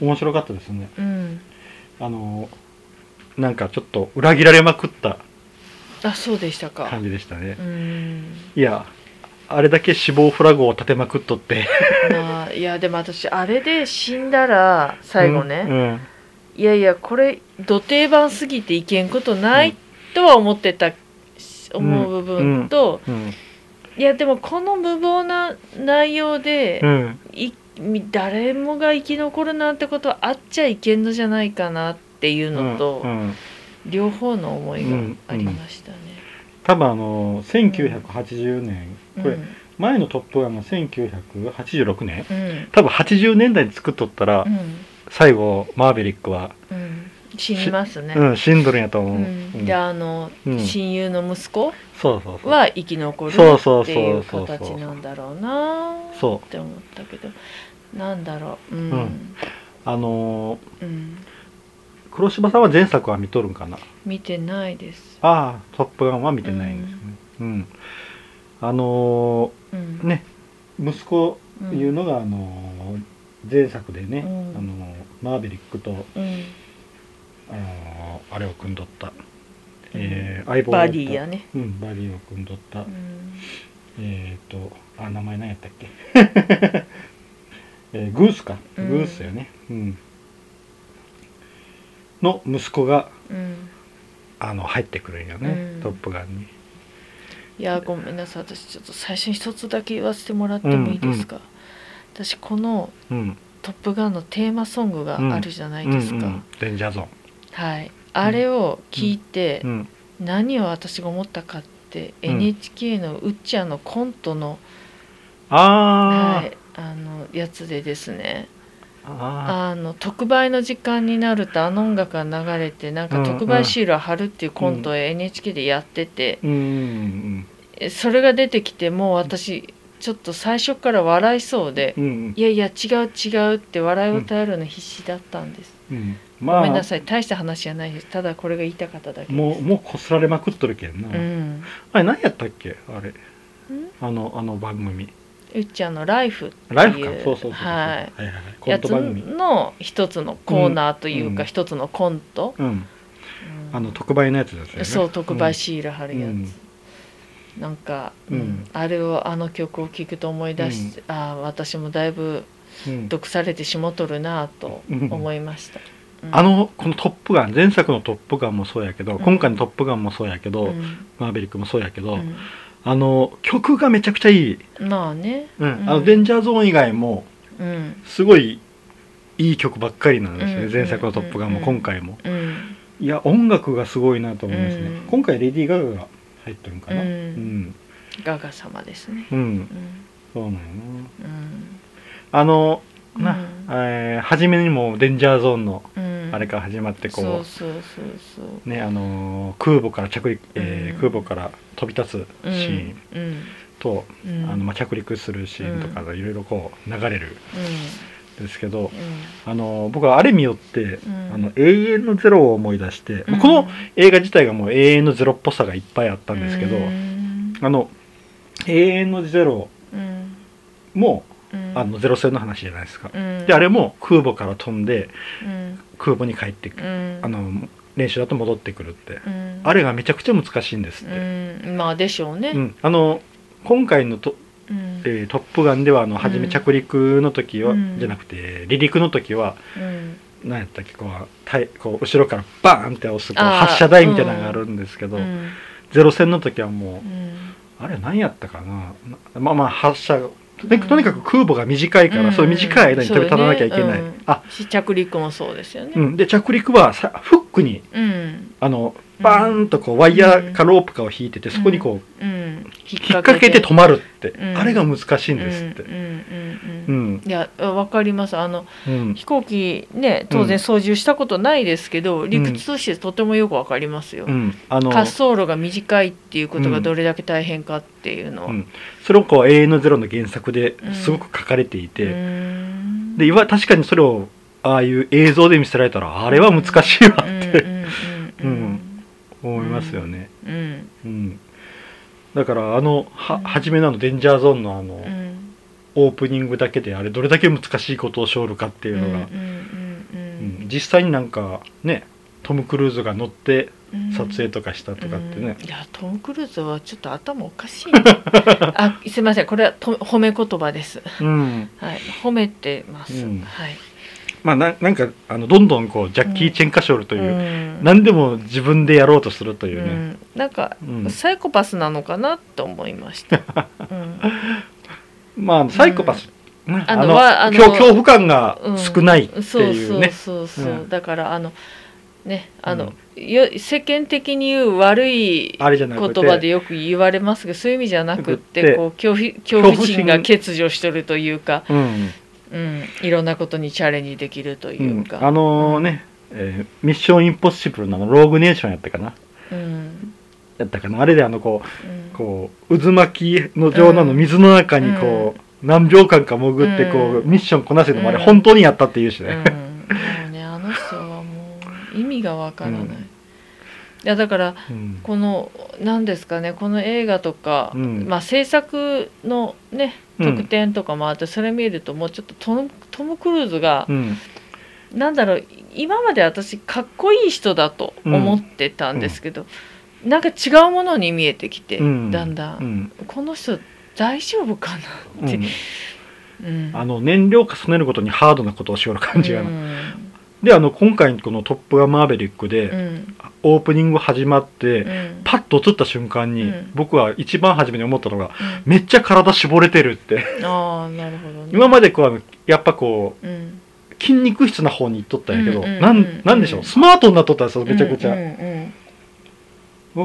面白かったですね。うん。あのなんかちょっと裏切られまくったあ、そうでしたか。感じでしたね。う、ん。いやあれだけ死亡フラグを立てまくっとって。まあ、いや、でも私、あれで死んだら、最後ね、うんいやいや、これ、ど定番すぎていけんことないとは思ってた、思う部分と、うんいや、でも、この無謀な内容で、うん。いみ誰もが生き残るなんてことはあっちゃいけんのじゃないかなっていうのと、両方の思いがありましたね。多分あの1980年、これうん。前の「トップガン」が1986年。うん。多分80年代に作っとったら、うん。最後マーヴェリックは、うん、死にますね。うん、死んどるんやと思う、ううん。ん、であの、うん。親友の息子は生き残るっていう形なんだろうなそうって思ったけどなんだろう。ううん。んあのうん、ー黒柴さんは前作は見とるんかな？見てないです。ああ「トップガン」は見てないんですね。うん、あのうん。ーね息子うん。いうのが、あのー前作でね、うん。あのーマーヴェリックと、うん、あのーあれを組んどった、えー相棒だった。バディやね。うんバディを組んどった、うん。えっ、とあ名前何やったっけ、えーグースか、うん。グースよね、うん、の息子がうん、あの入ってくるんよね、うん。トップガンに。いやごめんなさい。私ちょっと最初に一つだけ言わせてもらってもいいですか、私このうん「トップガン」のテーマソングがあるじゃないですか、うんうんデンジャーゾはい。あれを聞いて、何を私が思ったかって、うん。NHK のうっちゃんのコントの,、あー、はい、あのやつでですね。ああの特売の時間になるとあの音楽が流れてなんか特売シールを貼るっていうコントを NHK でやってて、それが出てきてもう私ちょっと最初から笑いそうで、いやいや違う違うって笑いを耐えるの必死だったんです、ごめんなさい大した話じゃないです。ただこれが言いたかっただけもうもうこすられまくっとるけんな、うん。あれ何やったっけ？あれ。あのあの番組うっちゃんの「ライフ」っていうやつの一つのコーナーというかうん。一つのコント、あの特売のやつですよね。そう特売シール貼るやつ、うん。なんか、あれをあの曲を聴くと思い出して、ああ私もだいぶうん。毒されてしもとるなと思いました、うん。あのこの「トップガン」前作の「トップガン」もそうやけど、うん。今回の「トップガン」もそうやけど、うん。マーベリックもそうやけど、うあの曲がめちゃくちゃいい、んまあね。うん。うん。あのデンジャーゾーン以外もうん。すごいいい曲ばっかりなんですよね、うん。前作の「トップガン」もうん今回も、うん。いや音楽がすごいなと思いますね、うん。今回レディー・ガガが入ってるんかな。ううん。んガガ様ですね。うん、うん。そうなんやな。うん。あのな、うん。えー初めにもデンジャーゾーンのうんあれから始まってこう、ねあのー空母から着陸、えーうん。空母から飛び立つシーンうんと、うん。あのまあ、着陸するシーンとかがいろいろこう流れるん。ですけど、あのー僕はあれ見よって、うん。あの永遠のゼロを思い出して、うん。この映画自体がもう永遠のゼロっぽさがいっぱいあったんですけど、うん。あの永遠のゼロうん。も、うんあのゼロ戦の話じゃないですか。うん。であれも空母から飛んでうん。空母に帰ってくあの練習だと戻ってくるって、うん。あれがめちゃくちゃ難しいんですって。うん。まあでしょうね。うん、あの今回のと、うん。えートップガン」ではあの初めうん着陸の時は、うん。じゃなくて離陸の時はうん。何やったっけこうたいこう後ろからバーンって押すこう発射台みたいなのがあるんですけど、うん。ゼロ戦の時はもうあれ何やったかなな。まあまあ発射とにとにかく空母が短いから、うん。そう短い間に飛び立たなきゃいけない、ねうん。あ。し着陸もそうですよね。うん、で着陸はさフックにうん。あのバーンとこうワイヤーかロープかを引いててそこにこううん。引っ掛けて止まるって、うんあれが難しいんですって。いやわかります。あのうん。飛行機ね当然操縦したことないですけど、理屈としてとてもよくわかりますよ、うん。あの滑走路が短いっていうことがどれだけ大変かっていうのは、うん。それをこう永遠のゼロの原作ですごく書かれていて、うーん。でいわ確かにそれをああいう映像で見せられたらあれは難しいわって。うん思いますよね、うん。うん、だからあのはうん。初めのあのデンジャーゾーンのあの、うん。オープニングだけであれどれだけ難しいことをしょるかっていうのが、実際になんかねトム・クルーズが乗って撮影とかしたとかってね。うん、いやトム・クルーズはちょっと頭おかしいな あすいません。これはと褒め言葉です。うん。はい。褒めてます、うん。はいまあななんかあのどんどんこうジャッキー・チェン・カショルという、うん。何でも自分でやろうとするといううね、ん、なんか、うん。サイコパスなのかなと思いました、うん。まあサイコパス、ねあのわあの恐恐怖感がうん。少ないってそういうね、そうそうそう、う。ん。だからあのねあの、よ世間的に言う悪い言葉でよく言われますけどそういう意味じゃなくってこう恐怖恐怖心が欠如しとるというか、うんうん、いろんなことにチャレンジできるとういうんか、あのね、えーミッションインポッシブルのローグネーションやったかな。うん。やったかな。あれであのこううん。こう渦巻きの状態の水の中にこう、何秒間か潜ってこう、うん。ミッションこなせるのもあれうん。本当にやったって言うしうん、ね、もうねあの人はもう意味がわからない、うん。いやだからうん。この何ですかねこの映画とか、うん。まあ制作のねうん特典とかもあって、それ見るともうちょっとトムトム・クルーズが、うん。なんだろう今まで私かっこいい人だと思ってたんですけど、なんか違うものに見えてきて、うん。だんだん、うん。この人大丈夫かなって、うん。うん。あの燃料重ねるごとにハードなことをしよる感じがであの今回この「トップガンマーヴェリック」で、うん。オープニング始まって、うん。パッと映った瞬間に、うん。僕は一番初めに思ったのがうん。めっちゃ体絞れてるって。ああなるほどね。今までこうやっぱこううん。筋肉質な方に行っとったんやけど、なんなんでしょう？スマートになっとったんですよめちゃくちゃ、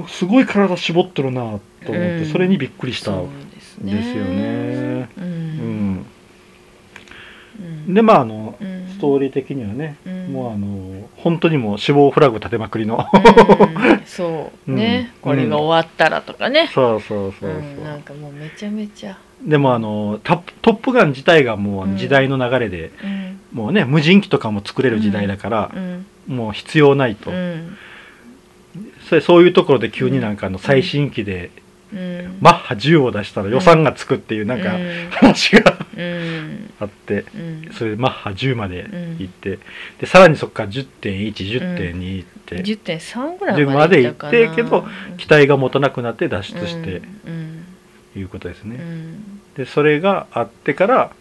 すごい体絞ってるなと思って、うん。それにびっくりしたそうですよねうん。でまああのうんストーリー的にはね、うん。もうあの本当にもう死亡フラグ立てまくりの。うん。そう。ね、うん。これが終わったらとかね、そうそうそうそう、うん。なんかもうめちゃめちゃ、でもあのトップトップガン自体がもう時代の流れで、うん。もうね無人機とかも作れる時代だからう、ん。もう必要ないと、うん。それそういうところで急になんかあの最新機でうんマッハ10を出したら予算がつくっていうなんかうん。話がうん。あってうん。それでマッハ10まで行ってでさらにそこから10.110.2って10.3ぐらい10まで行ってけど機体が持たなくなって脱出してうん。いうことですね。ん。でそれがあってから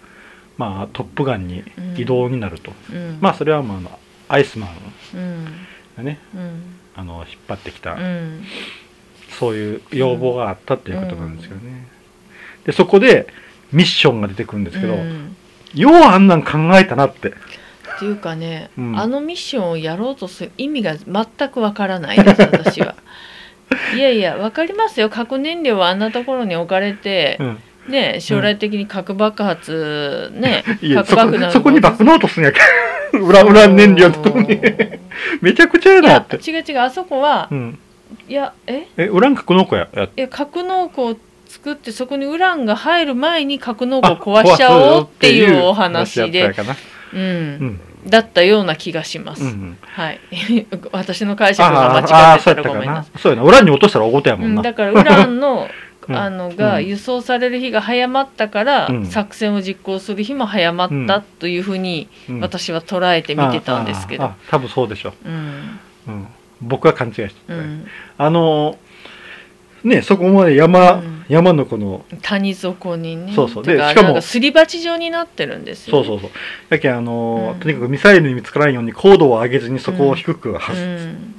まあトップガンに移動になると。うん。まあそれはまあアイスマンうん。がねうん。あの引っ張ってきたうんそういう要望があったっていうことなんですよね。でそこでミッションが出てくるんですけど、うん。ようあんなん考えたなって。っていうかね、うん。あのミッションをやろうとする意味が全くわからないです私は。いやいやわかりますよ。核燃料はあんなところに置かれてう、ん、ね将来的に核爆発ねいやそこ核爆弾そこに爆納とすんやけど 裏裏燃料のとこに。い めちゃくちゃやなやって。違う違う。あそこは、うん、いやえ？えウラン核農庫ややいや格納庫を作ってそこにウランが入る前に格納庫を壊しちゃおうっていうお話やで。うん。うん。だったような気がします、うんうん、はい。私の解釈があ間違ってたらごめんなさい。そうやなウランに落としたら大事やもうんん、な。だからウランの うん。あのがうん。輸送される日が早まったから、うん。作戦を実行する日も早まったというふうにうん私は捉えて見てたんですけど。あああ多分そうでしょう。ん。う。うん、僕は勘違いしてた、うん。あのねそこまで山、うん。山のこの谷底にね。そうそう。でしかもすり鉢状になってるんですよ、そうそうそう。だけどあのーうん。とにかくミサイルに見つからんように高度を上げずにそこを低くは、うん。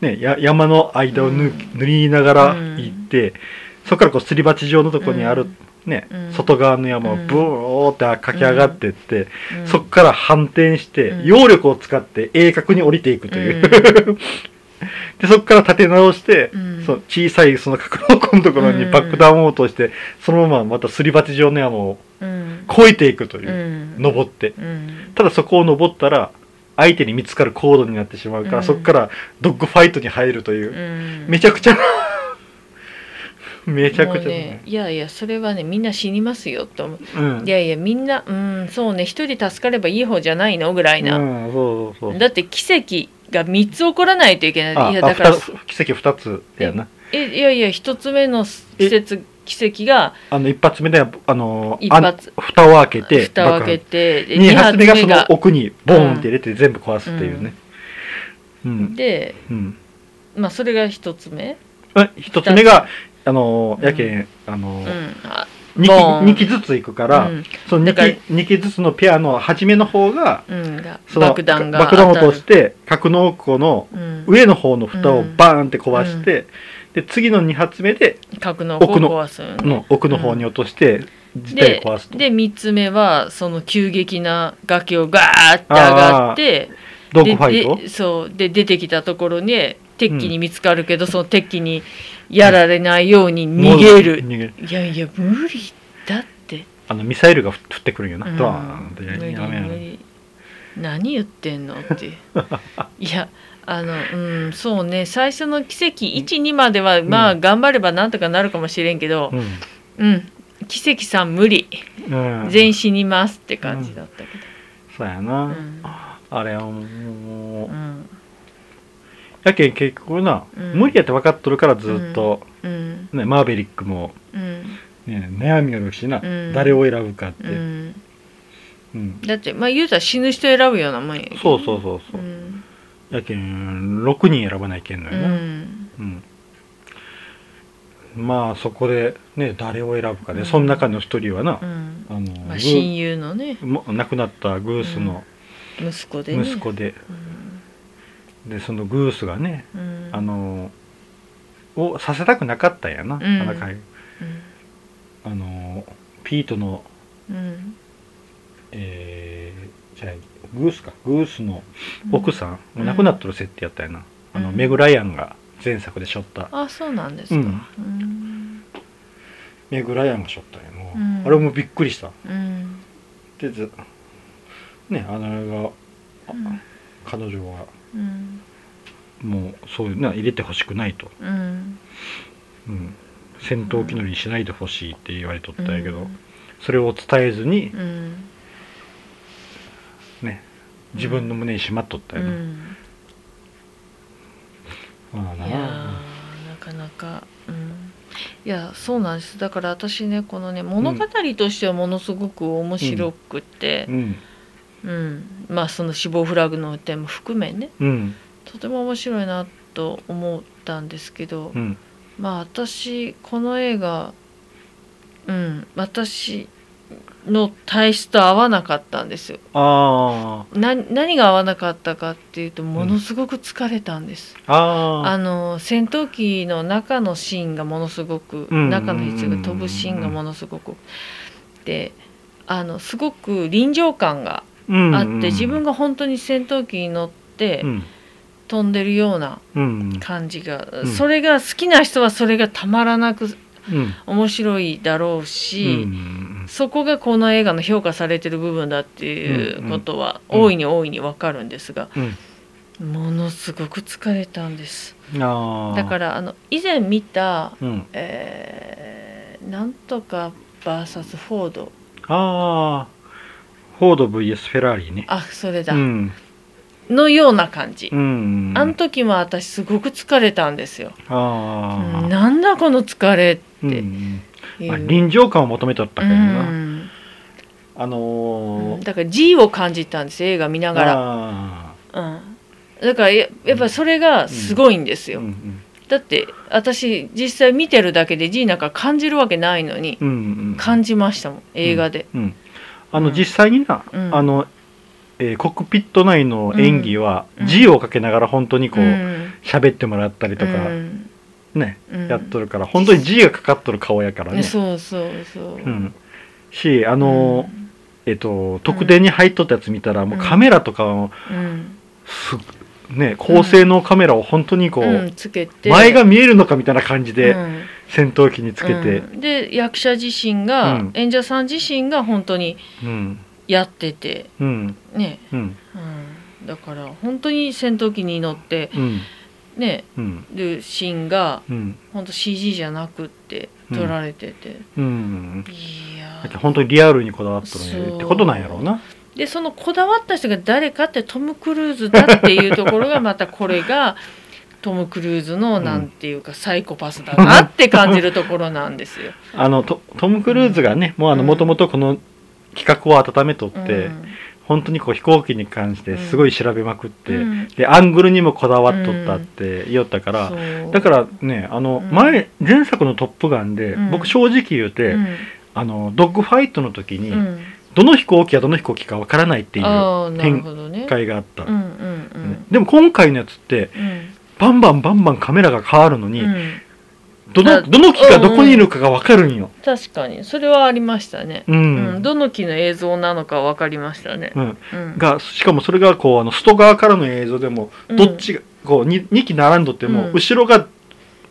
ね、や山の間を塗りながら行って、そこからこうすり鉢状のとこにある、ねうん。外側の山をブーって駆け上がってって、うん。そこから反転して、うん。揚力を使って鋭角に降りていくという、でそこから立て直して、うん。その小さいその格納庫のところにうん。爆弾を落として、そのまままたすり鉢状の山をうん。越えていくというう、ん。登って。うん。ただそこを登ったら相手に見つかるコードになってしまうから、うん。そこからドッグファイトに入るという、うん。めちゃくちゃな めちゃくちゃね。いやいやそれはねみんな死にますよと思う。うん。いやいやみんなうんそうね一人助かればいい方じゃないのぐらいな、うん、そうそうそう。だって奇跡が3つ起こらないといけない。いやだから奇跡2つやな。えいやいや1つ目の季節奇跡があの一発目であの一発。あ蓋を開けて蓋を開けてで2 2発目がその奥にボーンって入れて全部壊すっていうね。うん、でうん。まあそれが1つ目。あ一つ目があのうん。やけんあのうん。あ二ボーン。2機ずつ行くから、うん。そのだから 2, 機二機ずつのペアの初めの方がうん。がその爆弾が爆弾を落とし当て格納庫の上の方の蓋をバーンって壊して、で次の2発目で格納庫を奥の壊すんの奥の方に落として、自体でを壊すと。で3つ目はその急激な崖をガーって上がってドッグファイト？そうで出てきたところに敵機に見つかるけど、その敵機にやられないように逃げる、逃げる。いやいや無理だって、あのミサイルが降ってくるんよな、うん。ドワーンって無理何言ってんのって。いやあのうんそうね。最初の奇跡12までは、まあ頑張ればなんとかなるかもしれんけどうん、奇跡さん無理。うん、うん、全員死にますって感じだったけそうやど、な、うんあれはもう、うん。やけん結局な、うん。無理やって分かっとるからずっと、うん。ね、マーベリックも、うん。ね、悩みよるしな、うん。誰を選ぶかって、ううん。ん、だってまあ言うたら死ぬ人選ぶようなもんやけどそうそうそうそう。う、ん。やけん6人選ばないけんのうよな、ん。うん。まあそこでね誰を選ぶかで、うんその中の一人はなう、ん。あのまあ、グ親友のね。亡くなったグースの息子でね。息子で、うんでそのグースがね、うん。あのをさせたくなかったんやな、ん。あの回あのピートのうん。うんえー、じゃあグースか。グースの奥さん、もう亡くなっとる設定やったよな、あのうんメグ・ライアンが前作でしょった、あそうなんですか。うん。うん。メグ・ライアンがしょったんやもう、うん。あれもびっくりした。うん。でずねあの映画うん。彼女はうん。もうそういうな入れてほしくないと、うん。うん、戦闘機乗りにしないでほしいって言われとったんやけど、うん。それを伝えずにうん。ね自分の胸にしまっとったうよな、ん。まあな。なかなか、うん、いやそうなんです。だから私ねこのね物語としてはものすごく面白くてう、ん。うんまあその死亡フラグの点も含めね。うん。とても面白いなと思ったんですけど、うん。まあ私この映画うん。私の体質と合わなかったんですよ。あな何が合わなかったかっていうとものすごく疲れたんです。ああああの戦闘機の中のシーンがものすごく、うん中の人が飛ぶシーンがものすごく。であのすごく臨場感がうんあって、自分が本当に戦闘機に乗ってうん。飛んでるようなうん感じが、ん。それが好きな人はそれがたまらなくうん。面白いだろううし、んそこがこの映画の評価されてる部分だっていうことはうん大いに大いにわかるんですが、うん。ものすごく疲れたんです。だからあの以前見たうん。えーなんとか VS. フォー。ドフォード VS フェラーリね。あそれだ、うん。のような感じ、うんあの時も私すごく疲れたんですよ、ああうんなんだこの疲れって。まあ臨場感を求めとったけどうな、ん。あのー。だから G を感じたんです映画見ながら、あうん、だからややっぱりそれがすごいんですよ、だって私実際見てるだけで G なんか感じるわけないのにうんうんうん。感じましたもん映画で、うんあのうん。実際にな、うん。あの、えーコックピット内の演技はうん。字をかけながら本当にこううん。喋ってもらったりとか、うん。ね、うん。やっとるから本当に字がかかっとる顔やからね。そうそうそう、うん、しあのえっと特典に入っとったやつ見たらもうカメラとかもうん。すね高性能カメラを本当にこう、前が見えるのかみたいな感じでうん戦闘機につけて、うん。で役者自身が、うん。演者さん自身が本当にうん。やってて。うん。ね、うん。うん、だから本当に戦闘機に乗ってうん。ね。うん。るシーンがうん。本当 CG じゃなくって撮られてて、うん。いや本当にリアルにこだわったのってことなんやろうな。でそのこだわった人が誰かってトム・クルーズだっていうところがまたこれが トム・クルーズのんなんていうかサイコパスだなって感じるところなんですよ。あのトトム・クルーズがねもうあのうん。もともとこの企画を温めとって、うん。本当にこう飛行機に関してすごい調べまくって、うん。でアングルにもこだわっとったって言おったから、そう。だからねあのうん。前前作の「トップガンで」うん。僕正直言うて、うん。あのドッグファイトの時に、うん。どの飛行機がどの飛行機かわからないっていう展。開があった、うんうんねでも今回のやつってうんバンバンバンバンカメラが変わるのに、うん。うんどあのどの機がどこにいるかがわかるんよ。確かに。それはありましたね。ううん。んどの機の映像なのか分かりましたね。うん。うん。がしかもそれがこうあの外側からの映像でもうん。どっちがこう 2, 2機並んどっても、うん。後ろが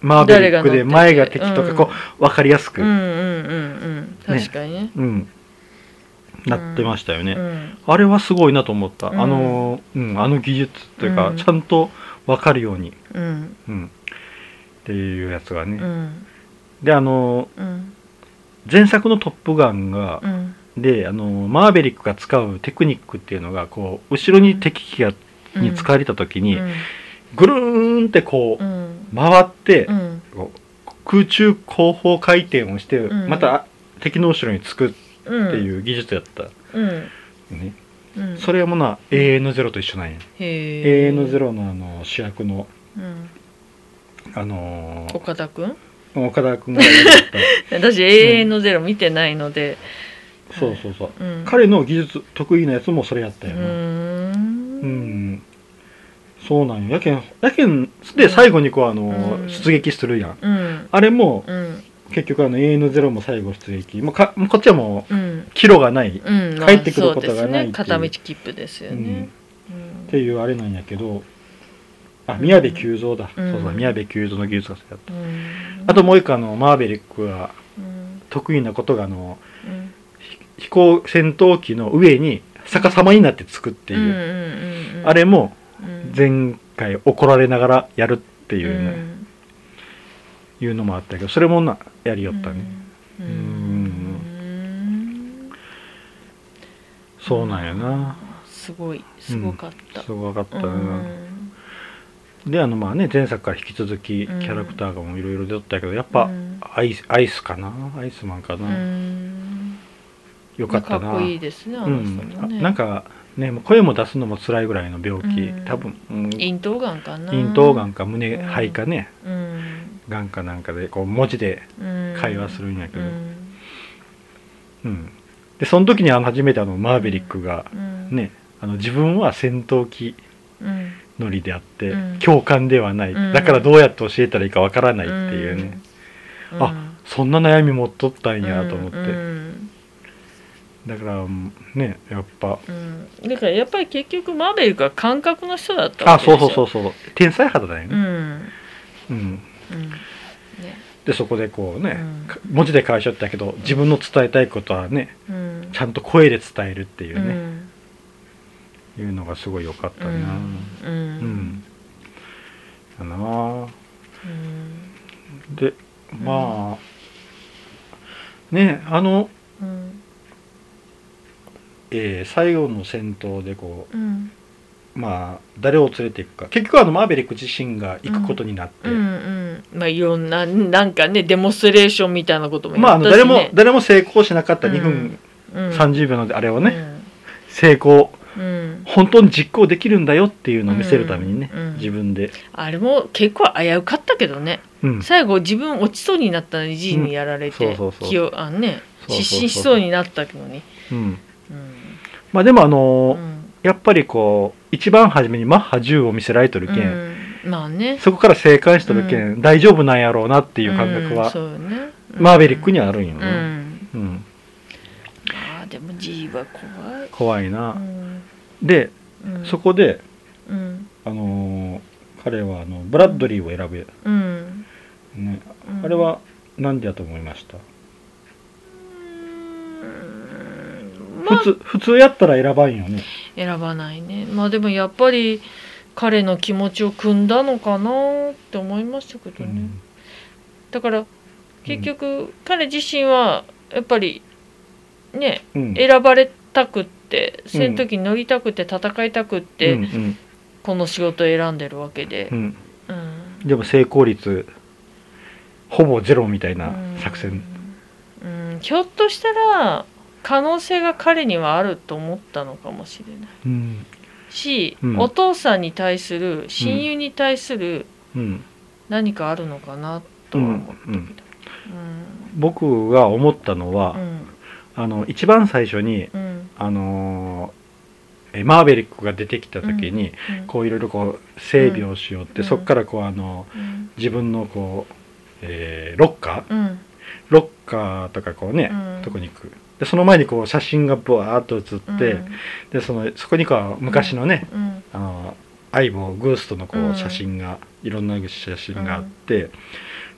マーベリックで前が敵とかこう分かりやすく、うんうんうんうん。うん確かにね。なってましたよね、うん。あれはすごいなと思った、うん。あの、うん、あの技術っていうか、うん。ちゃんと分かるように、うん。うん、っていうやつがね、うん。であのうん。前作の「トップガンが」うん。であのマーベリックが使うテクニックっていうのがこう後ろに敵機がに使われた時に、うん。ぐるーんってこう、うん。回って、空中後方回転をして、うん。また敵の後ろにつくっうんていう技術やった。ね、うん。それはもうな永遠のゼロと一緒なんや。へ永遠のゼロロのあの主役のうん。あのー岡田君？岡田君がやった。私永遠のゼロ見てないので。そうそうそう、うん。彼の技術得意なやつもそれやったうよな。うん、ん。そうなんややけんやけんで最後にこうあのー、うん。出撃するやん。うん。あれもうん。結局あの永遠のゼロも最後出撃。もうかもうこっちはもううんキロがないうんまあ帰ってくることがないねっていう。片道切符ですよね。っていうあれなんやけどあ宮部久蔵だ、うん。そうそう宮部久蔵の技術がそうやった、うん。あともう一個あのマーベリックがうん。得意なことがあのうん。飛行戦闘機の上に逆さまになってつくっていう、うんうんうんうんあれもうん。前回怒られながらやるっていう,、ね。うん。いうのもあったけどそれもなやりよったね、うん。うんそうなんやな、すごいすごかった。すごかったうな、ん。であのまあね前作から引き続きキうん。ャラクターがもいろいろ出とったけどやっぱ、うん。アイスアイスかな？アイスマンかな、うん。よかったな。かっこいいですねあのうん人もね。あなんかね声も出すのも辛いぐらいの病気、うん。多分、うん、咽頭がんかな。咽頭がんか胸うん肺かね、うん。がんかなんかでこう文字でうん。会話するんやけど、ううんんでその時にあの初めてあのマーベリックがうん。ね、あの自分は戦闘機うん。乗りであって、うん。共感ではない、うん。だからどうやって教えたらいいかわからないっていうね、うん。あそんな悩み持っとったんやと思って、うん。だからねやっぱ。うん。だからやっぱり結局マーベリックは感覚の人だったあわけでしょ。そうそうそうそう。天才肌だよね、うん。うんでそこでこうね、うん。か文字で返しちゃったけど自分の伝えたいことはねうん。ちゃんと声で伝えるっていううね、ん。いうのがすごい良かったな。うん。だな。うん。でまあ、ねあの、うん。えー最後の戦闘でこうん。うまあ誰を連れていくか。結局あのマーベリック自身が行くことになって、うんうん。まあいろんななんかねデモンストレーションみたいなこともまああやったし、ね、の誰も誰も成功しなかった2分うん。30秒のであれをね、うん。成功。うん。本当に実行できるんだよっていうのを見せるためにね、うんうん。自分で、あれも結構危うかったけどね。うん、最後自分落ちそうになったのにじいにやられて失神しそうになったけどね。うん、うん。まあでもあのーうんやっぱりこう一番初めにマッハ10を見せられとるけん、うん。まあね。そこから生還しとるけん、大丈夫なんやろうなっていう感覚は、マーベリックにはあるんよね、うん。うん。ああでも G は怖い。怖いな、うん。でうん。そこでうん。ああの彼はあのブラッドリーを選ぶ、うん。ね、うん。あれは何でやと思いました、うんまあ普通普通やったら選ばんよね。選ばないね。まあでもやっぱり彼の気持ちを汲んだのかなって思いましたけどね、うん。だから結局、彼自身はやっぱりねうん。選ばれたくって戦闘機に乗りたくて戦いたくって、うんうん。この仕事を選んでるわけで。う、ん。うん。でも成功率ほぼゼロみたいな作戦。うん、うん。ひょっとしたら可能性が彼にはあると思ったのかもしれない。うん。し、うん。お父さんに対する親友に対するうん。何かあるのかなとは思ったけど、うん。僕が思ったのは、うん。あの一番最初にうん。あのーえマーベリックが出てきた時に、うん。こういろいろこう整備をしようって、うん。そっからこうあのうん。自分のこう、えーロッカー？うん。ロッカーとかこうね、うん。とこに行くでその前にこう写真がブワーッと写って、うん。でそのそこにこう昔のね、うん。あの相棒グースとのこうんう写真が、いろんな写真があって、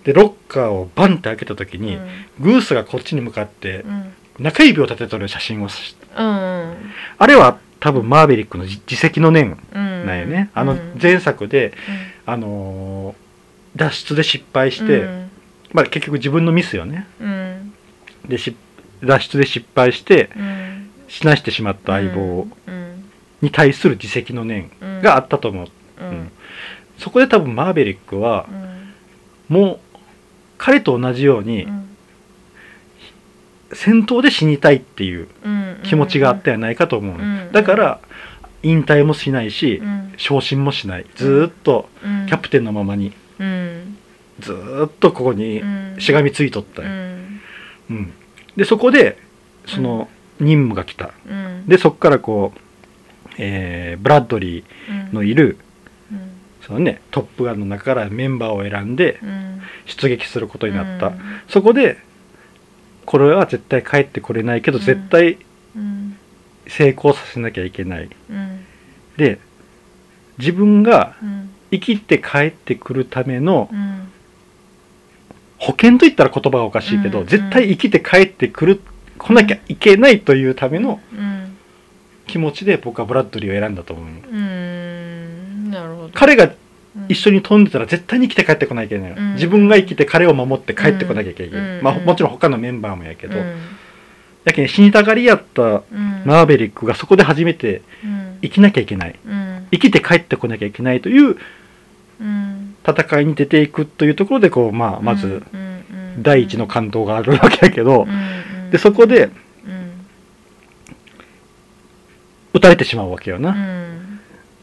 でロッカーをバンって開けた時に、グースがこっちに向かってうん。中指を立てとる写真をしうんあれは多分マーベリックの自自責の念うん。なんよね、あのうん前作で、あのー脱出で失敗して、うん。まあ、結局自分のミスよね。うん。でし脱出で失敗してうん。死なしてしまった相棒うん。に対する自責の念うん。があったと思う、うん。うん。そこで多分マーベリックはうん。もう彼と同じようにうん。戦闘で死にたいっていううん。気持ちがあったんやないかと思う、うん。だから引退もしないしうん。昇進もしない。ずーっとうん。キャプテンのままにうん。ずーっとここにうん。しがみついとったんうよん。うん、でそこでその任務が来た。うん。でそこからこう、えーブラッドリーのいるうん。そのねトップガンの中からメンバーを選んでうん。出撃することになった、うん。そこでこれは絶対帰ってこれないけどうん。絶対うん。成功させなきゃいけない。うん。で自分がうん。生きて帰ってくるためのうん保険といったら言葉がおかしいけど、うん。絶対生きて帰ってくる来なきゃいけないというためのうん気持ちで僕はブラッドリーを選んだと思う。うん。なるほど。彼がうん。一緒に飛んでたら絶対に生きて帰ってこなきゃいけない、うん。自分が生きて彼を守って帰ってこなきゃいけない、うん。まあ、もちろん他のメンバーもやけど、うん。やけん死にたがりやったうん。マーベリックがそこで初めてうん。生きなきゃいけない。うん。生きて帰ってこなきゃいけないといううん戦いに出ていくというところでこう、まあ、まず第一の感動があるわけやけど、でそこでうん。撃たれてしまうわけよな、うん。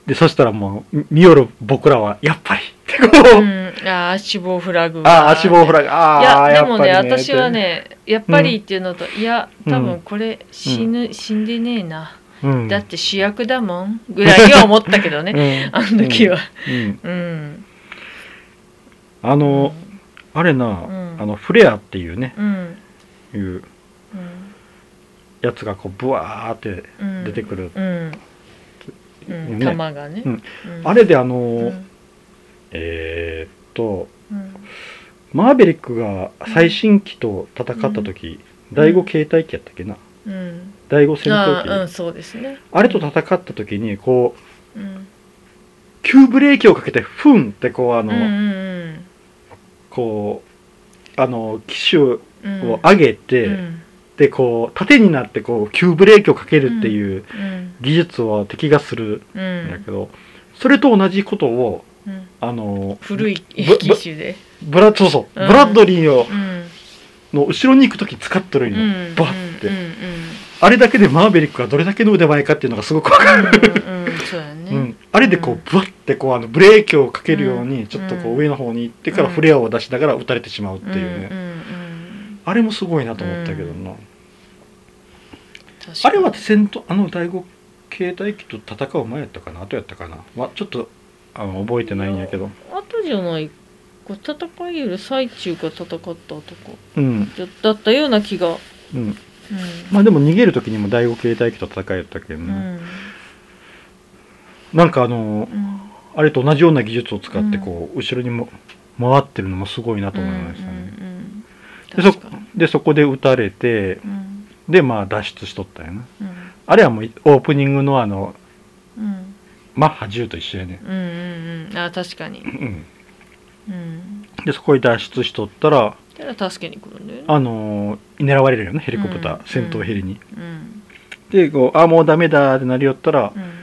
でそしたらもう見よる僕らはやっぱりってこう、うん。ああ死亡フラグああ死亡フラグ。グあいやあでもね私はねやっぱりっていうのと、いや多うん分これ死ぬ、死んでねえな、うん。だって主役だもんぐらいには思ったけどね、うん。あの時は。うん。うんあの、あれな、ん。あのフレアっていうねうん。いううん。やつがこうブワーってうん。出てくる、ね。弾がね、あれであの、うん。えーっとうん。マーベリックが最新機と戦った時、第5形態機やったっけな？うん。第5戦闘機、あれと戦った時にこううん。急ブレーキをかけてフンってこうあの、こうあの機種をうん上げて、うん。でこう縦になってこう急ブレーキをかけるっていううん。技術を敵がするうんんだけど、それと同じことをうん。あの古いぶ機種で。ブラそうそう、うん。ブラッドリーをうん。の後ろに行く時使っとるんよ、うん。バッて、あれだけでマーベリックがどれだけの腕前かっていうのがすごくわかる、そうやね、うん、あれでこうブワッてこうあのブレーキをかけるようにちょっとこううん上の方に行ってからフレアを出しながら撃たれてしまうっていうね、うんうんうんあれもすごいなと思ったけどな、あれは戦闘あの第5形態機と戦う前やったかな？後やったかな、まあ、ちょっとあの覚えてないんやけど。後じゃないこう戦いよる最中か戦った後かうん。だだったような気が。うん。うん。まあでも逃げる時にも第5形態機と戦いやったけどね、うんなんかあのうん。あれと同じような技術を使ってこう後ろにも回ってるのもすごいなと思いましたね。うん。でそでそこで撃たれてうん。でまあ脱出しとったよな。うん。あれはもうオープニングのあのうん。マッハ10と一緒やね。うんうんうん。あ確かに。うん。うん。でそこに脱出しとったらで助けに来るんだよね。あのー狙われるよねヘリコプター、うん。戦闘ヘリに。うん。でこうあもうダメだってなりよったらうん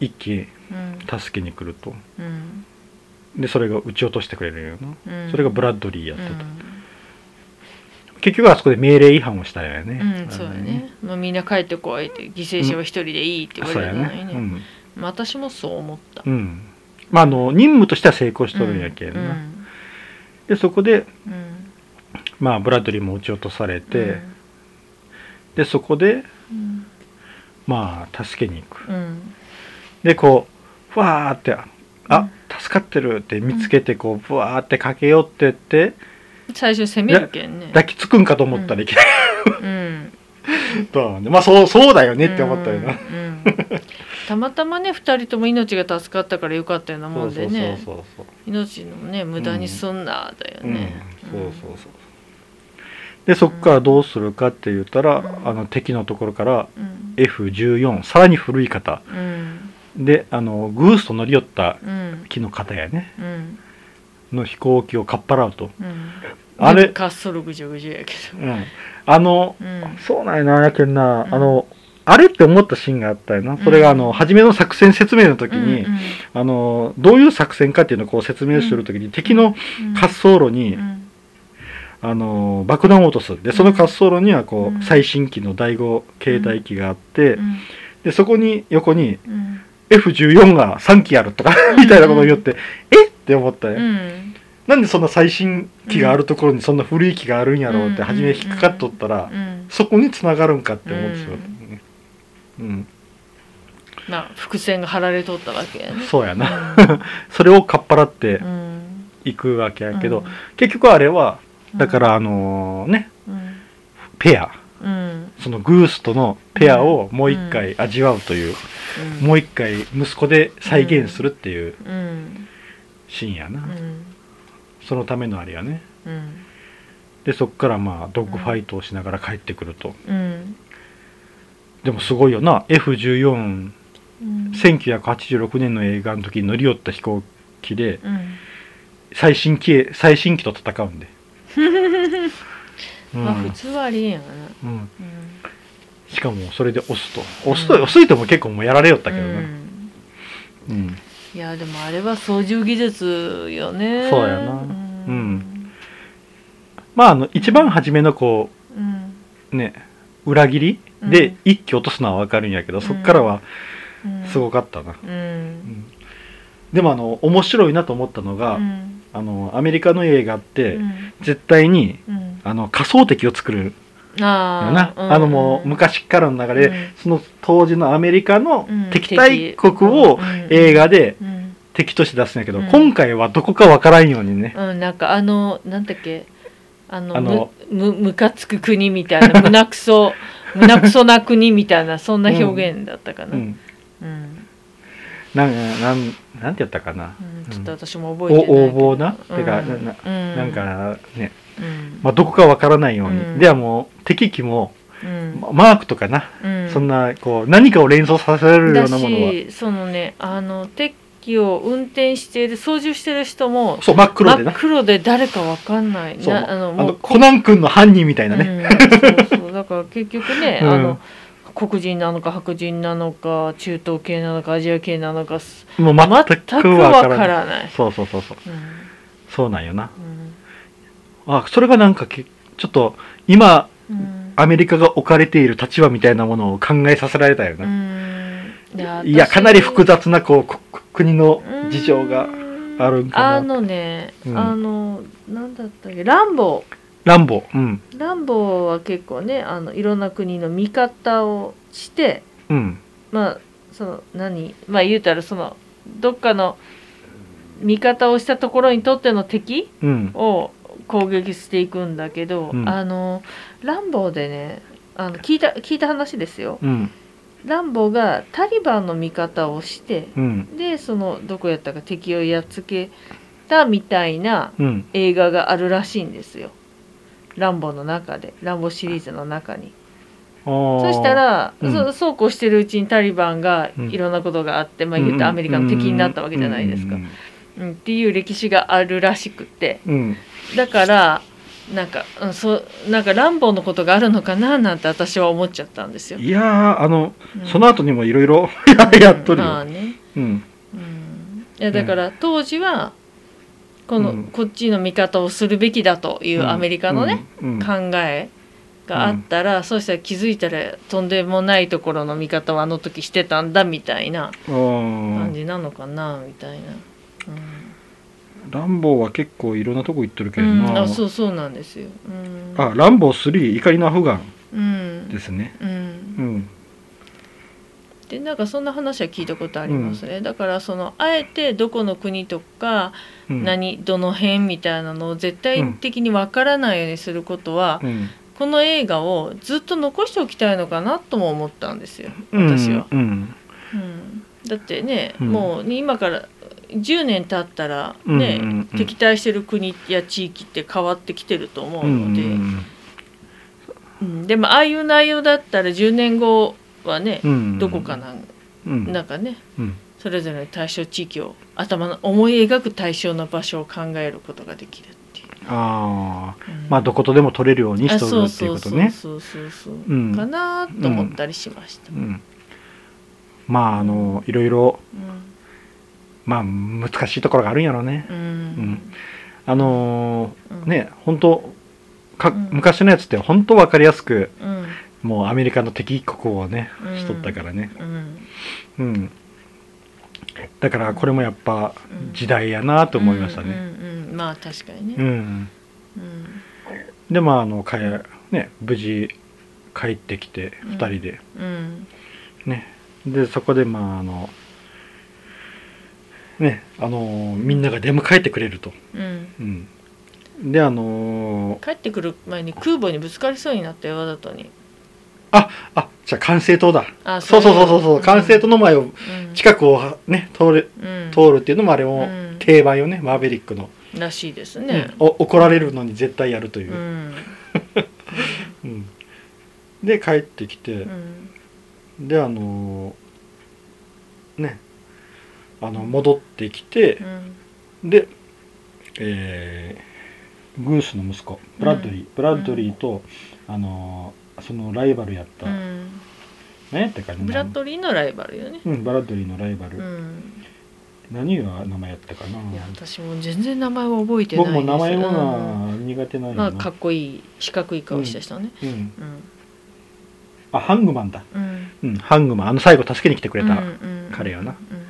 一気助けに来ると。うん。でそれが撃ち落としてくれるよな、うん。それがブラッドリーやったと、うん。結局はあそこで命令違反をしたよね、うん、そうやね。もうみんな帰ってこいって、犠牲者は一人でいいってあ言わそうやねれたのにね。うん、まあ私もそう思った。うん、まああの任務としては成功しとるんやけどな、うん。でそこでうん。まあブラッドリーも撃ち落とされて、うん。でそこでうん。まあ助けに行く。うんでこうふわーってあうん。助かってるって見つけてこうふわーって駆け寄ってって最初攻めるけんね。抱きつくんかと思ったらいきなうん。りとはね。まあそうそうだよねって思ったよな、うんうんたまたまね二人とも命が助かったからよかったようなもんでね。そうそうそう命のね無駄にすんなだよね。うん、そうそうそう。でそこからどうするかって言ったら、うん。あの敵のところからうん。F14 さらに古い型うんであのグースと乗り寄ったうん。木の型やね。うん。の飛行機をかっぱらうと、うん。あれ滑走路ぐじょぐじょやけうん、あのど。うん。そうなんやなやけんな、うん。あのあれって思ったシーンがあったよな。それがあの、うん初めの作戦説明の時に、うん。あのどういう作戦かっていうのをこう説明する時に、敵のうん。滑走路に、うん。あの爆弾を落とす。でその滑走路にはこう、うん。最新機の第5形態機があって、うん。でそこに横にうん F14 が3機あるとかうん。みたいなことを言って、え？って思ったよ、うん。なんでそんな最新機があるところにそんな古い機があるんやろうってうん。初め引っかかっとったら、うん。そこに繋がるんかって思ってしまった、うん。まあ伏線が張られとったわけやね。そうやな、それをかっぱらってうん。いくわけやけど、うん。結局あれはだからあのね。うん。ペアうん。そのグースとのペアをもう一回味わうという、うん。もう一回息子で再現するっていううん。シーンやな、うん。そのためのあれやね。うん。でそっからまあドッグファイトをしながら帰ってくると、うん。でもすごいよな。F14 うん1986年の映画の時に乗り寄った飛行機でうん。最新機へ最新機と戦うんで、う んまあ普通はありえんやな。うん、うん。しかもそれで押すと。押すと、押すいても結構もうやられよったけどな、うん。うん。いやでもあれは操縦技術よね。そうやな。うん。うん。まああの一番初めのこうね裏切りうん。で一気落とすのは分かるんやけど、そっからはうん。すごかったな、ううんん。でもあの面白いなと思ったのが、うん。あのアメリカの映画って、うん。絶対にうんあの仮想敵を作るあよな、ーあのもう昔からの流れで、うん。その当時のアメリカのうん敵対国をうん。映画でうん。敵として出すんやけど、うん。今回はどこかわからんようにね、うん、なんかあのなんだっけ？あのあのむむむかつく国みたいな 胸くそ胸くそな国みたいなそんな表現だったかな、うん。うん、なんなんなんてやったかな、うんちょっと私もお覚えてないけど。横暴な、うん。てかななうん。なんかね、うんまあ、どこかわからないように、うん。ではもう敵機もマークとかな、うん。そんなこう何かを連想させられるよだうなものは。しそのねあの鉄器を運転している操縦してる人もそう真っ黒でな。真っ黒で誰かわかんない。なあのあもうのコナン君の犯人みたいなね、うん、そうそう。だから結局ね、うん。あの黒人なのか白人なのか中東系なのかアジア系なのかすもう全全くわからない。そうそうそうそう。うん。そうなんよな。うんあそれがなんかけちょっと今うん。アメリカが置かれている立場みたいなものを考えさせられたような、ん。いやかなり複雑なこうこ国の事情があるんかな。あのね、うん。あのなんだったっけランボランボーうん。ーランボーは結構ねあのいろんな国の味方をしてうん。まあその何？まあ言うたらそのどっかの味方をしたところにとっての敵うん。を攻撃していくんだけど、うん。あのランボーでねあの聞いた聞いた話ですよ。うん。ランボーがタリバンの味方をしてうん。でそのどこやったか敵をやっつけたみたいなうん。映画があるらしいんですよ。ランボーの中で。ランボーシリーズの中に。そそしたら、うん。そそうこうしてるうちにタリバンがうん。いろんなことがあって、まあ言ったらアメリカの敵になったわけじゃないですか、うん。うん。っていう歴史があるらしくて。うんだからなんか、うん、そなんかランボーのことがあるのかななんて私は思っちゃったんですよ。いやーあの、うん。その後にもいろいろやっとるよ、まあね。うん。うん。いやだから当時はこの、うん。こっちの味方をするべきだというアメリカのね、うん。うん。考えがあったら、そうしたら気づいたらとんでもないところの味方をあの時してたんだみたいなうん感じなのかなみたいな。ランボーは結構いろんなとこ行ってるけうん、どな、あそうそうなんですよ。うん、あランボー3怒りのアフガンうん。ですね。うん。うん。でなんかそんな話は聞いたことありますね、だからそのあえてどこの国とか、うん。何どの辺みたいなのを絶対的にわからないようにすることは、うん。この映画をずっと残しておきたいのかなとも思ったんですよ私は、うん。うん。だってね、うん。もう今から10年経ったらね、うんうんうん。敵対してる国や地域って変わってきてると思ううんので、うん。でもああいう内容だったら10年後はね、うんどこかなんうん。なんかねうん。それぞれの対象地域を頭の思い描く対象の場所を考えることができるっていう、ああ。うん。まあどことでも取れるようにしあそうとるっていそううそうことねそうそう。そう、うん。かなと思ったりしました、うん。まああのいろいろうんまあ難しいところがあるんやろうね。うん。うん。あのーうん。ね本当かうん。昔のやつって本当わかりやすくうん。もうアメリカの敵国をねうん。しとったからね。うん。うん。だからこれもやっぱうん。時代やなと思いましたね。うんまあ確かにね。うん。うん。でまああのかえね無事帰ってきてうん2人でうん。ね。でそこでまああのねあのみんなが出迎えてくれると。うん。うん。であの帰ってくる前に空母にぶつかりそうになったよわざとに。あじゃあ管制塔だ。あそうそうそうそうそう。うん管制塔の前をうん。近くをね通るうん。通るっていうのもあれもうん。定番よねマーベリックの、らしいですね。うん。お怒られるのに絶対やるという。う、ん。うん。で帰ってきて。う、ん。であのねあの戻ってきてう、ん。で、えーグースの息子ブラッドリー、ブラッドリーと、あのそのライバルやった、うん。何やったかなブラッドリーのライバルよね。うんブラッドリーのライバル、うん。何が名前やったかな。私も全然名前は覚えてない僕も名前もうんな苦手なん。やな、まあかっこいい四角い顔した人ね。うん、うん。あハングマンだ、うん。うん、ハングマン。あの最後助けに来てくれた、彼よな。うん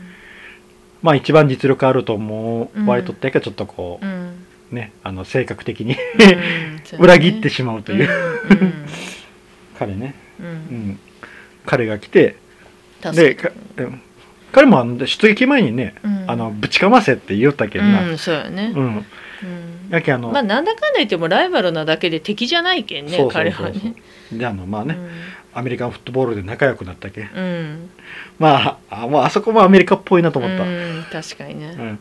まあ一番実力あると思うんわれとったけどちょっとこうねあの性格的に裏切ってしまうという、うん。彼ね、うん。彼が来て助で彼もあの出撃前にね、うん。あのぶちかませって言ったけんな、うんそうやね。うん。うん。やけんあの、まあなんだかんだ言ってもライバルなだけで敵じゃないけんね彼はねであのまあね、アメリカンフットボールで仲良くなったけ。んうん。うんまああもうあそこもアメリカっぽいなと思った、うん確かにね。うん。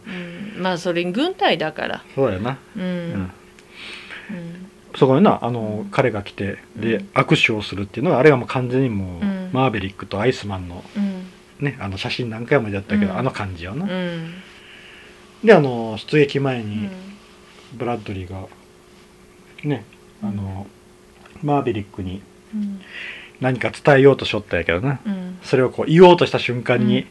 うん。まあそれ軍隊だから。そうやな、うん。うん。うん。そこになあの彼が来てで、うん。握手をするっていうのがあれがもう完全にもう、うん。マーベリックとアイスマンのうん。ねあの写真何回もやったけど、うん。あの感じよな、うん。であの出撃前にうん。ブラッドリーがねあのマーベリックにうん。何か伝えようとしょったんやけどな。うん。それをこう言おうとした瞬間に、うん。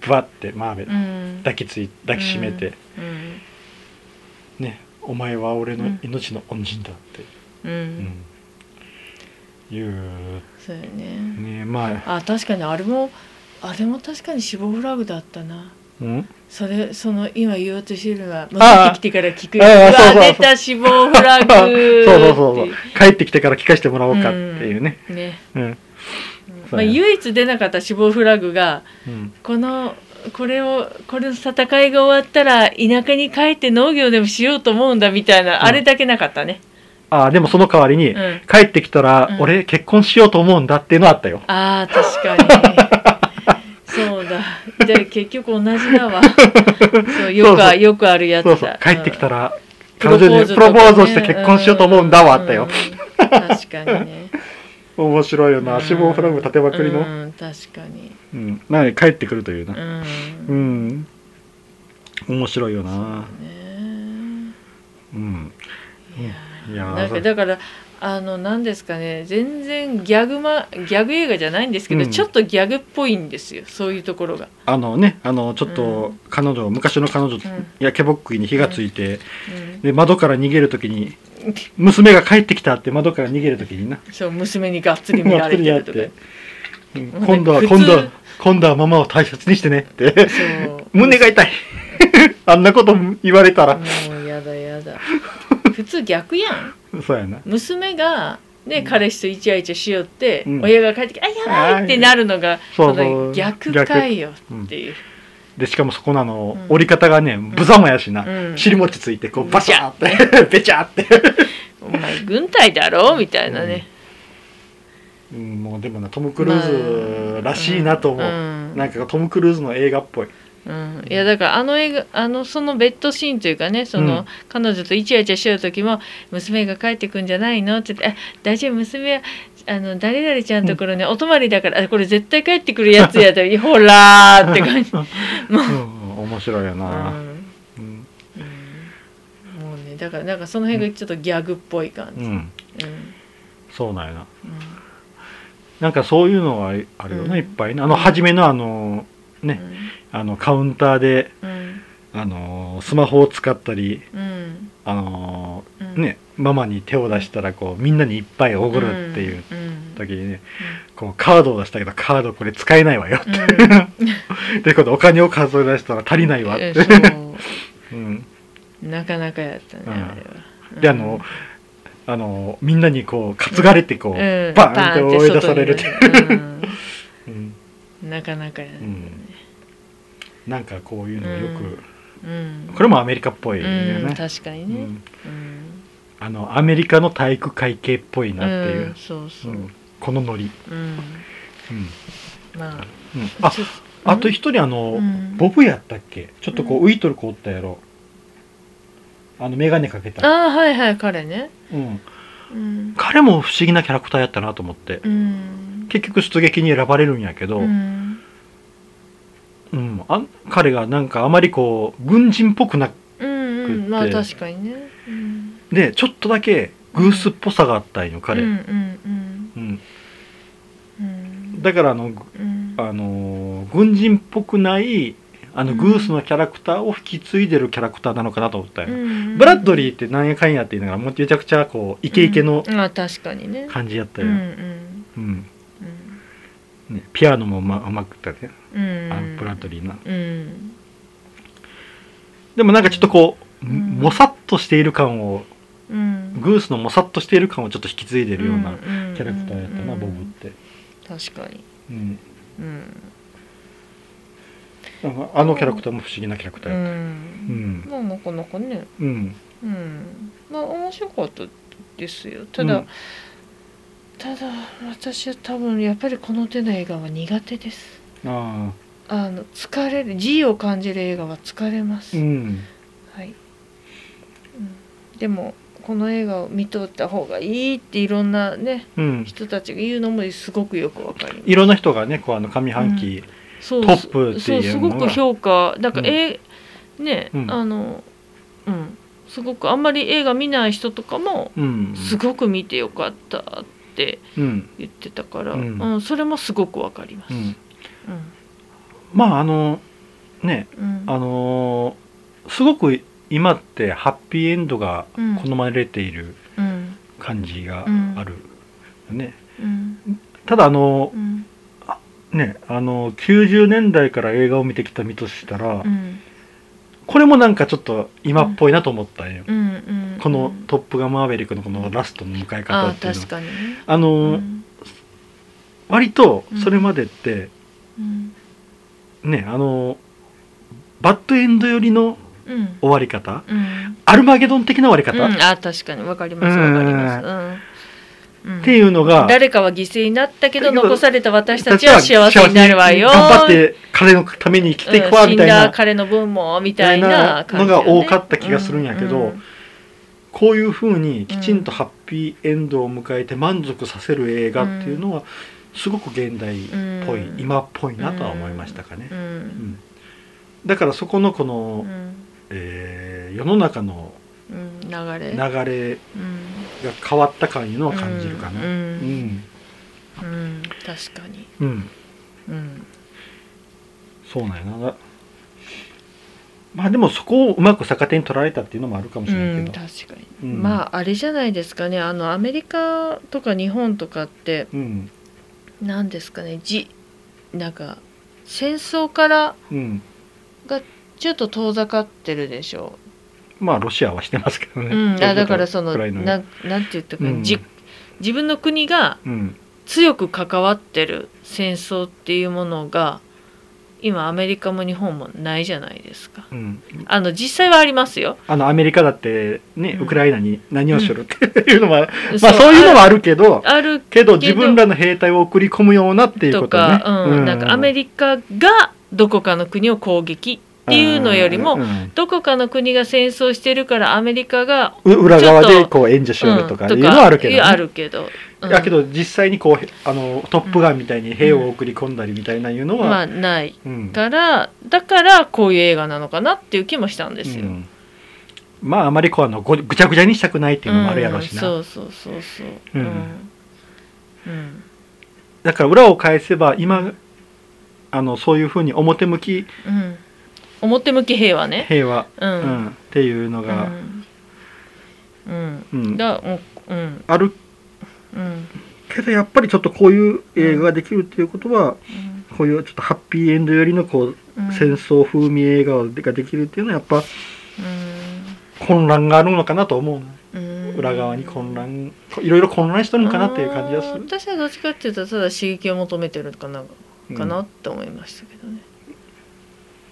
ブワッてマーベル、うん。抱きつい抱きしめて、うん。ね「お前は俺の命の恩人だ」って、ううん。ん言う。そうやね。ねまあ。あ確かにあれもあれも確かに死亡フラグだったなうん？それその今言おうとしてるのは戻ってきてから聞くよあ出た死亡フラグ。そうそうそうそう。帰ってきてから聞かせてもらおうかっていうね。ね、うん。うんそうやまあ、唯一出なかった死亡フラグがうん。このこれをこれの戦いが終わったら田舎に帰って農業でもしようと思うんだみたいな、うん。あれだけなかったね。ああでもその代わりに、うん。帰ってきたら、うん。俺結婚しようと思うんだっていうのはあったよ。ああ確かに そうだ。で結局同じだわ。そうよくよくあるやつだ。そうそう。帰ってきたらら、彼女にプロポーズをして結婚しようと思うんだはあったよ、うん確かにね。面白いよな。死亡フラグ立てまくりの、うん確かに。うん、なのに帰ってくるというな。うん。うん、面白いよな。ね。うん。いやだからあの何ですかね全然ギャグマギャグ映画じゃないんですけど、うん。ちょっとギャグっぽいんですよそういうところが、あのねあのちょっうと彼女、昔の彼女、ん。やけぼっくいに火がついて、うん、で窓から逃げるときに娘が帰ってきたって窓から逃げるときにな。そう娘にがっつり見られてるとか。今度は今度は今度はママを大切にしてねって。胸が痛い。あんなこと言われたら、もうやだやだ。普通逆やん そうやな。娘がね、彼氏とイチャイチャしよって、うん。親が帰ってきて「あやばい!」ってなるのがその逆かいよっていう、でしかもそこのあの、うん。折り方がね無様やしな、うん。尻餅ついてこうバシャーって ベチャーって、お前軍隊だろ？みたいなね、うん、もうでもなトム・クルーズらしいなと思う、うん。なんかトム・クルーズの映画っぽいうん、いやだからあの映画あのそのベッドシーンというかねその、うん。彼女とイチャイチャしよう時も娘が帰ってくんじゃないの？って言って「あ大丈夫？娘はあの誰々ちゃんのところにお泊まりだから、あこれ絶対帰ってくるやつや」と「ほら」って感じ。もう。うん、面白いような、ん。うん。うん。もうねだからなんかその辺がちょっとギャグっぽい感じ。うん。うん。そうなんやな。うん。なんかそういうのはあるよね、うん。いっぱいね。あの初めのあのね、あのカウンターでうん。あのスマホを使ったりうん。あのうん。ねママに手を出したらこうみんなにいっぱいおごるっていううん。うん。時にねこうカードを出したけどカードこれ使えないわよって、うん。でことお金を数え出したら足りないわって、う。ん、うなかなかやったね、うん。あれは。であのあのみんなにこう担がれてこう、うん。バーンって追い出されるって、う。ん。うん。なかなかやね、なんかこういうのよく、うん。これもアメリカっぽいようんね、確かにね、あのアメリカの体育会系っぽいなっていう、うんそうそう。う、ん。このノリ、うん。うん。まあうん。ああと一人あの、うん。ボブやったっけ？ちょっとこう浮いとる子おったやろ。あの眼鏡かけた、ああはいはい彼ね。うん、うん、彼も不思議なキャラクターやったなと思って、うん、結局出撃に選ばれるんやけど、ううん。んあ彼がなんかあまりこう軍人っぽくなうんうんまあ確かにね、うん、でちょっとだけグースっぽさがあったんよ彼、うんうんだからあのうん。あのー軍人っぽくないあのうん。グースのキャラクターを引き継いでるキャラクターなのかなと思ったよ、うんブラッドリーってなんやかんやって言いながらもうめちゃくちゃこうイケイケのうん。まあ確かにね。感じやったよ、うんうんピアノもうまうまくったね、うん。あのブラッドリーな。うん。でもなんかちょっとこう、ん。もさっとしている感をうん。グースのもさっとしている感をちょっと引き継いでるようなうんキャラクターやったな、うん。ボブって、確かに。うん、うん。あのキャラクターも不思議なキャラクタうーやった、ん。まあなかなかね。うん。うん。まあ面白かったですよ。ただ、うんただ私は多分やっぱりこの手の映画は苦手です。ああ。の疲れる G を感じる映画は疲れます、あうん。はい、うん、でもこの映画を見とった方がいいっていろんなねうん。人たちが言うのもすごくよくわかります。いろんな人がねこうあの上半期、そうトップっていうすごく評価なんか、うん。えね、うん。あのうん。すごくあんまり映画見ない人とかもうん。すごく見てよかったってうん。言ってたから、ううんんそれもすごくわかります。うん。うん、まああのねうん。あのーすごく今ってハッピーエンドがうん。好まれているうん。感じがうん。ある、ね。うん。ただあのうん。ねあの90年代から映画を見てきた身としたら、うんこれもなんかちょっと今っぽいなと思ったんよ、うんうんこの「トップガンマーヴェリック」のこのラストの迎え方ああっていうの。確かに。ね。あの割とそれまでってうん。ねあのバッドエンド寄りのうん。終わり方、うん。アルマゲドン的な終わり方、うん、あ確かに。わかりますわかります、っていうのが誰かは犠牲になったけど残された私たちは幸せになるわよ。頑張って彼のために生きていくわうんみたいな死んだ彼の分もみたいな感のが多かった気がするんやけど、うん。こういうふうにきちんとハッピーエンドを迎えて満足させる映画っていうのはすごく現代っぽい、うん。今っぽいなとは思いましたかね、うん。うん。だからそこのこの、うん。えー世の中のうん。流れ。流れうんが変わった感いうのは感じるかな。うんうん、うん。確かに。うん。うん。そうなんやな。まあでもそこをうまく逆手に取られたっていうのもあるかもしれうんないけど、確かに、うん。まああれじゃないですかね。あのアメリカとか日本とかってうん。何ですかね。じなんか戦争からうん。がちょっと遠ざかってるでしょまあロシアはしてますけどう、ね、うん、あだからそのななんて言ったかな、うん。じ自分の国がうん。強く関わってる戦争っていうものが今アメリカも日本もないじゃないですか。うん、あの実際はありますよ。あのアメリカだってね、うん。ウクライナに何をしろっていうのは、そまあそう。いうのはあるけどあるけど。自分らの兵隊を送り込むようなっていうこととねか、うん。なんかアメリカがどこかの国を攻撃っていうのよりも、うん。うんどこかの国が戦争してるからアメリカが、う裏側でこう援助しようとかいううんのはあるけど、ね。あるけど、うん。やけど実際にこうあのトップガンみたいに兵を送り込んだりみたいないうのは、まあないうん。からだからこういう映画なのかなっていう気もしたんですよ。うん。まああまりこうあのごぐちゃぐちゃにしたくないっていうのもあるやろうしな、うんそうそうそうそう。うん。うん。だから裏を返せば今あのそういうふうに表向きうん表向き平和ね。平和、ううん。んっていうのが、うん。うん。うん。だうん。うん。ある。うん。けどやっぱりちょっとこういう映画ができるっていうことは、こういうちょっとハッピーエンド寄りのこう、うん。戦争風味映画ができるっていうのはやっぱうん。混乱があるのかなと思う裏側に混乱いろいろ混乱してるのかなっていう感じがする、私はどっちかっていうとただ刺激を求めてるかなうんかなって思いましたけどね。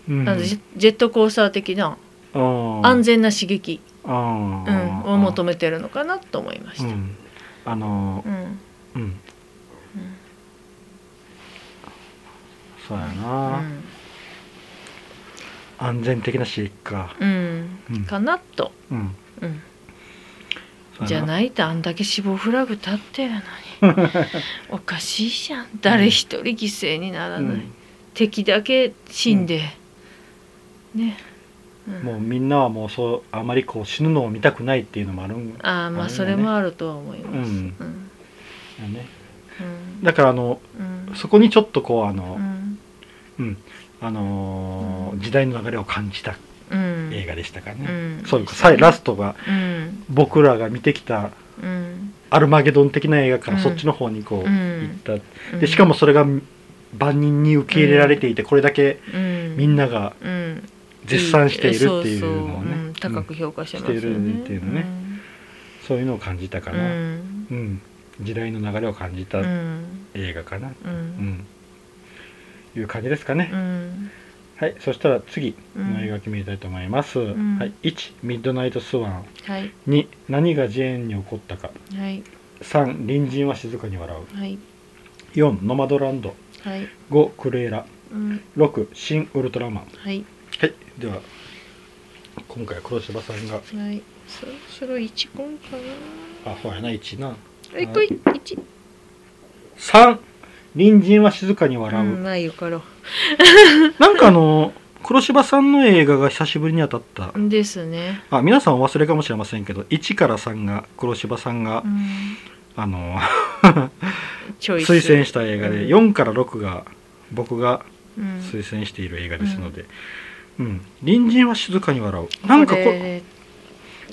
うん。あのジェットコースター的なうん安全な刺激、うんうん、を求めてるのかなと思いました。うん。あのうん。うん。そうやうな、ん。安全的な刺激か。うん。うん。かなと、うん。じゃないとあんだけ死亡フラグ立ってるのに。おかしいじゃん。誰一人犠牲にならない、うん。敵だけ死んで、ね、うん。もうみんなはもうそうあまりこう死ぬのを見たくないっていうのもあるんああまあそれもあるとは思います。うん。うん。だからあのうん。そこにちょっとこうあうの、ん。うん。あの時代の流れを感じたうん。映画でしたからね、うん。そういうさいラストがうん。僕らが見てきたうん。アルマゲドン的な映画からうん。そっちの方にこううん。行った、うん。でしかもそれが万人に受け入れられていてこれだけうん。みんながうん絶賛しているっていうのをね。うん高く評価してますよね。してるっていうのね。そういうのを感じたかうな、ん。うん。時代の流れを感じたうん。映画かな、ううん。んいう感じですかね、うん。はい。そしたら次の映画決めたいと思います、ん。はい、1ミッドナイトスワンはい。2何がジェーンに起こったか。はい。3隣人は静かに笑う。はい。4ノマドランド。はい。5クレーラ。うん。6新ウルトラマン。はいはいでは今回は黒柴さんが。はい。そろそろ一コンかな？あそうやな1な。はいこい。一。3隣人は静かに笑う、うんまあよかろ なんかあの黒柴さんの映画が久しぶりに当たった。うですね。あ皆さんお忘れかもしれませんけど1から3が黒柴さんが、うん。あの 推薦した映画で、うん。4から6が僕がうん。推薦している映画ですので、うん隣人は静かに笑う。なんかここれ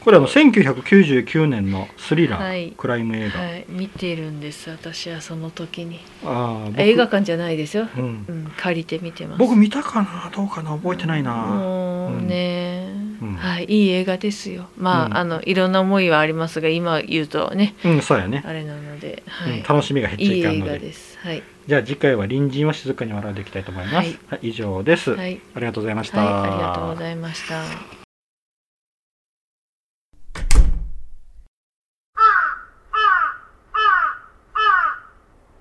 これあの1999年のスリラー、はい。クライム映画、はい。見てるんです私はその時に。あー僕映画館じゃないですよ、うん。うん、借りて見てます。僕見たかなどうかな覚えてないな、もうね、うん。はい。いい映画ですよ。まあ、うん。あのいろんな思いはありますが今言うとね。うんそうやね、あれなので、はい。うん楽しみが減っちゃいい映いかんので。画です。はいじゃあ次回は隣人は静かに笑うでいきたいと思います、はい。はい、以上です、はい、ありがとうございました、はい、ありがとうございました